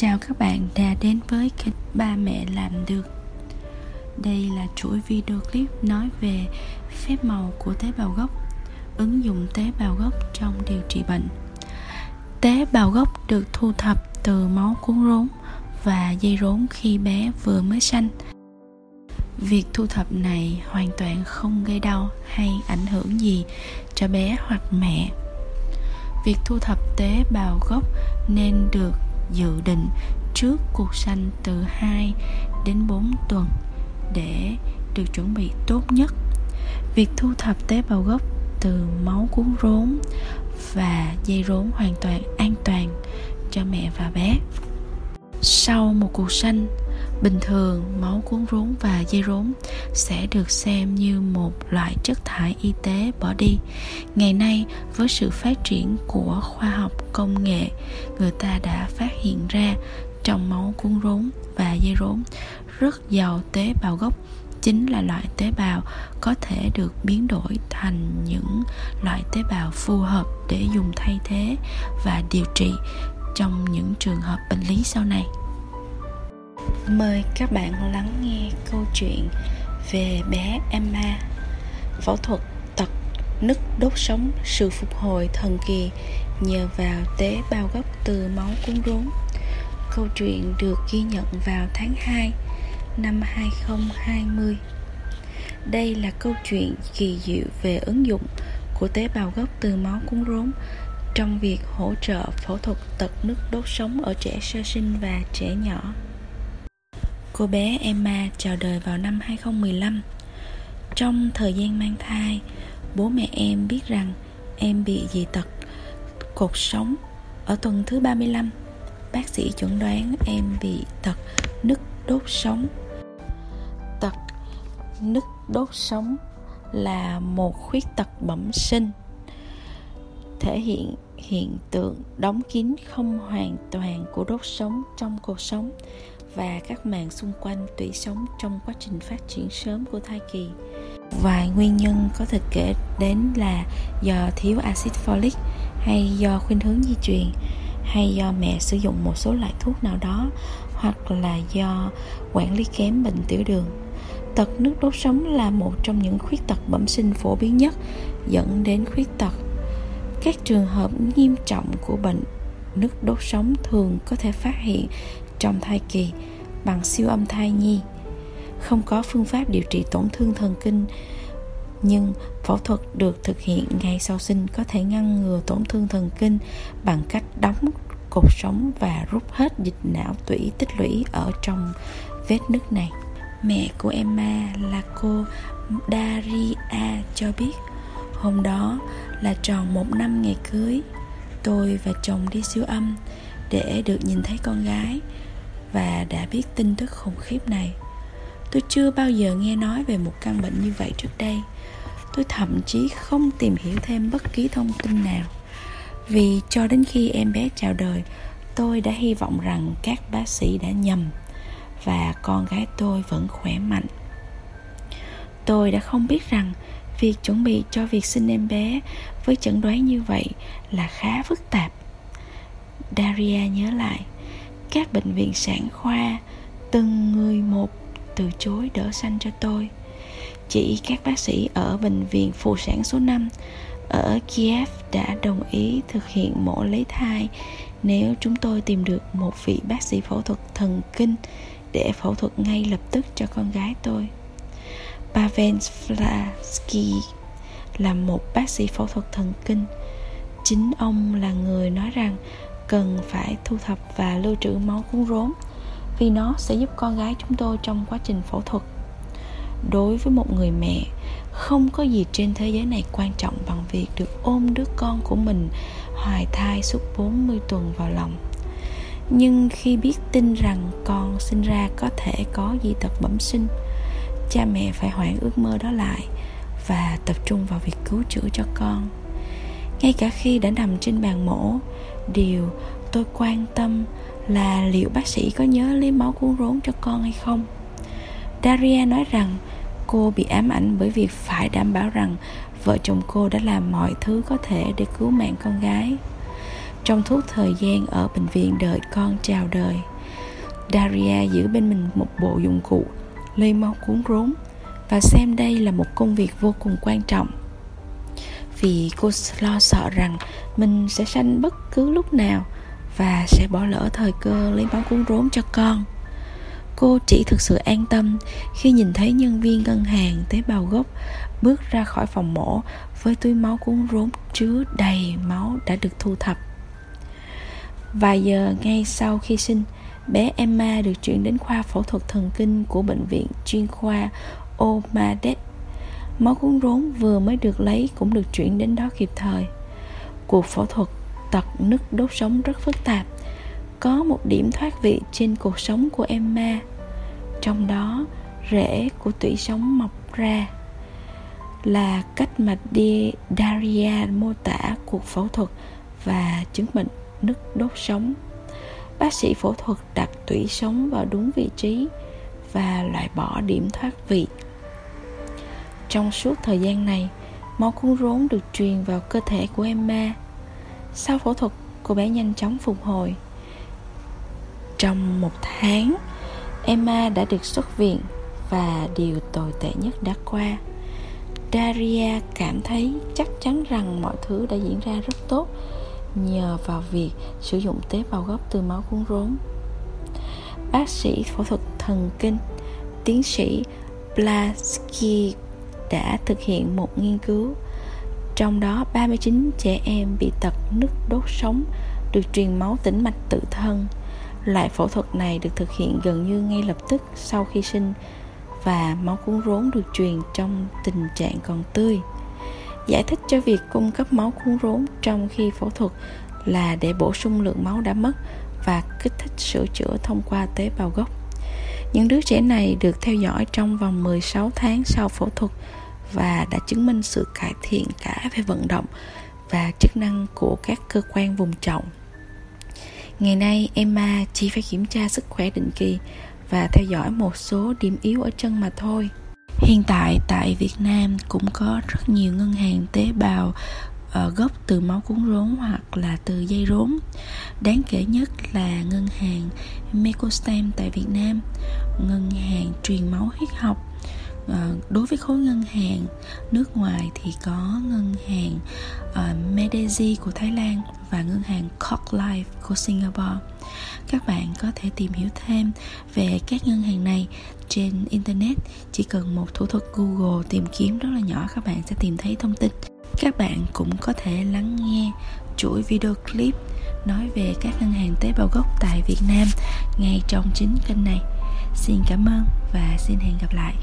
Chào các bạn đã đến với kênh Ba Mẹ Làm Được. Đây là chuỗi video clip nói về phép màu của tế bào gốc, Ứng dụng tế bào gốc trong điều trị bệnh. Tế bào gốc được thu thập từ máu cuốn rốn và dây rốn khi bé vừa mới sanh. Việc thu thập này hoàn toàn không gây đau hay ảnh hưởng gì cho bé hoặc mẹ. Việc thu thập tế bào gốc nên được dự định trước cuộc sanh từ 2 đến 4 tuần để được chuẩn bị tốt nhất. Việc thu thập tế bào gốc từ máu cuốn rốn và dây rốn hoàn toàn an toàn cho mẹ và bé. Sau một cuộc sanh, bình thường, máu cuốn rốn và dây rốn sẽ được xem như một loại chất thải y tế bỏ đi. Ngày nay, với sự phát triển của khoa học công nghệ, người ta đã phát hiện ra trong máu cuốn rốn và dây rốn rất giàu tế bào gốc. Chính là loại tế bào có thể được biến đổi thành những loại tế bào phù hợp để dùng thay thế và điều trị trong những trường hợp bệnh lý sau này. Mời các bạn lắng nghe câu chuyện về bé Emma Phẫu thuật tật nứt đốt sống sự phục hồi thần kỳ nhờ vào tế bào gốc từ máu cuốn rốn Câu chuyện được ghi nhận vào tháng 2 năm 2020 Đây là câu chuyện kỳ diệu về ứng dụng của tế bào gốc từ máu cuốn rốn trong việc hỗ trợ phẫu thuật tật nứt đốt sống ở trẻ sơ sinh và trẻ nhỏ. Cô bé Emma chào đời vào năm 2015. Trong thời gian mang thai, bố mẹ em biết rằng em bị dị tật cột sống ở tuần thứ 35. Bác sĩ chuẩn đoán em bị tật nứt đốt sống. Tật nứt đốt sống là một khuyết tật bẩm sinh thể hiện hiện tượng đóng kín không hoàn toàn của đốt sống trong cuộc sống và các màng xung quanh tủy sống trong quá trình phát triển sớm của thai kỳ. Vài nguyên nhân có thể kể đến là do thiếu axit folic hay do khuynh hướng di truyền, hay do mẹ sử dụng một số loại thuốc nào đó, hoặc là do quản lý kém bệnh tiểu đường. Tật nước đốt sống là một trong những khuyết tật bẩm sinh phổ biến nhất, dẫn đến khuyết tật. Các trường hợp nghiêm trọng của bệnh nước đốt sống thường có thể phát hiện trong thai kỳ bằng siêu âm thai nhi. Không có phương pháp điều trị tổn thương thần kinh, nhưng phẫu thuật được thực hiện ngay sau sinh có thể ngăn ngừa tổn thương thần kinh bằng cách đóng cột sống và rút hết dịch não tủy tích lũy ở trong vết nứt này. Mẹ của Emma là cô Daria cho biết, hôm đó là tròn một năm ngày cưới. Tôi và chồng đi siêu âm để được nhìn thấy con gái và đã biết tin tức khủng khiếp này. Tôi chưa bao giờ nghe nói về một căn bệnh như vậy trước đây. Tôi thậm chí không tìm hiểu thêm bất kỳ thông tin nào. Vì cho đến khi em bé chào đời, tôi đã hy vọng rằng các bác sĩ đã nhầm và con gái tôi vẫn khỏe mạnh. Tôi đã không biết rằng việc chuẩn bị cho việc sinh em bé với chẩn đoán như vậy là khá phức tạp. Daria nhớ lại các bệnh viện sản khoa, từng người một từ chối đỡ xanh cho tôi chỉ các bác sĩ ở bệnh viện phụ sản số 5 ở Kiev đã đồng ý thực hiện mổ lấy thai nếu chúng tôi tìm được một vị bác sĩ phẫu thuật thần kinh để phẫu thuật ngay lập tức cho con gái tôi. Pavel Flasky là một bác sĩ phẫu thuật thần kinh. Chính ông là người nói rằng cần phải thu thập và lưu trữ máu cuốn rốn, vì nó sẽ giúp con gái chúng tôi trong quá trình phẫu thuật. Đối với một người mẹ, không có gì trên thế giới này quan trọng bằng việc được ôm đứa con của mình hoài thai suốt 40 tuần vào lòng. Nhưng khi biết tin rằng con sinh ra có thể có dị tật bẩm sinh, cha mẹ phải hoãn ước mơ đó lại và tập trung vào việc cứu chữa cho con. Ngay cả khi đã nằm trên bàn mổ điều tôi quan tâm là liệu bác sĩ có nhớ lấy máu cuốn rốn cho con hay không. Daria nói rằng cô bị ám ảnh bởi việc phải đảm bảo rằng vợ chồng cô đã làm mọi thứ có thể để cứu mạng con gái. Trong suốt thời gian ở bệnh viện đợi con chào đời, Daria giữ bên mình một bộ dụng cụ, lấy máu cuốn rốn và xem đây là một công việc vô cùng quan trọng vì cô lo sợ rằng mình sẽ sanh bất cứ lúc nào và sẽ bỏ lỡ thời cơ lấy máu cuốn rốn cho con. Cô chỉ thực sự an tâm khi nhìn thấy nhân viên ngân hàng tế bào gốc bước ra khỏi phòng mổ với túi máu cuốn rốn chứa đầy máu đã được thu thập. Vài giờ ngay sau khi sinh, bé Emma được chuyển đến khoa phẫu thuật thần kinh của bệnh viện chuyên khoa Omadet máu cuốn rốn vừa mới được lấy cũng được chuyển đến đó kịp thời. Cuộc phẫu thuật tật nứt đốt sống rất phức tạp. Có một điểm thoát vị trên cuộc sống của Emma trong đó, rễ của tủy sống mọc ra là cách mà Daria mô tả cuộc phẫu thuật và chứng bệnh nứt đốt sống. Bác sĩ phẫu thuật đặt tủy sống vào đúng vị trí và loại bỏ điểm thoát vị trong suốt thời gian này máu cuốn rốn được truyền vào cơ thể của Emma sau phẫu thuật cô bé nhanh chóng phục hồi. Trong một tháng Emma đã được xuất viện và điều tồi tệ nhất đã qua. Daria cảm thấy chắc chắn rằng mọi thứ đã diễn ra rất tốt nhờ vào việc sử dụng tế bào gốc từ máu cuốn rốn. Bác sĩ phẫu thuật thần kinh, tiến sĩ Blasky đã thực hiện một nghiên cứu trong đó 39 trẻ em bị tật nứt đốt sống được truyền máu tĩnh mạch tự thân. Loại phẫu thuật này được thực hiện gần như ngay lập tức sau khi sinh và máu cuốn rốn được truyền trong tình trạng còn tươi giải thích cho việc cung cấp máu cuốn rốn trong khi phẫu thuật là để bổ sung lượng máu đã mất và kích thích sửa chữa thông qua tế bào gốc. Những đứa trẻ này được theo dõi trong vòng 16 tháng sau phẫu thuật và đã chứng minh sự cải thiện cả về vận động và chức năng của các cơ quan vùng trọng. Ngày nay, Emma chỉ phải kiểm tra sức khỏe định kỳ và theo dõi một số điểm yếu ở chân mà thôi. Hiện tại tại Việt Nam cũng có rất nhiều ngân hàng tế bào ở gốc từ máu cuốn rốn hoặc là từ dây rốn. Đáng kể nhất là ngân hàng Mecostem tại Việt Nam, ngân hàng truyền máu huyết học À, đối với khối ngân hàng nước ngoài thì có ngân hàng ờ, uh, Medeji của Thái Lan và ngân hàng Cork Life của Singapore. Các bạn có thể tìm hiểu thêm về các ngân hàng này trên internet chỉ cần một thủ thuật Google tìm kiếm rất là nhỏ các bạn sẽ tìm thấy thông tin các bạn cũng có thể lắng nghe chuỗi video clip nói về các ngân hàng tế bào gốc tại Việt Nam ngay trong chính kênh này. Xin cảm ơn và xin hẹn gặp lại.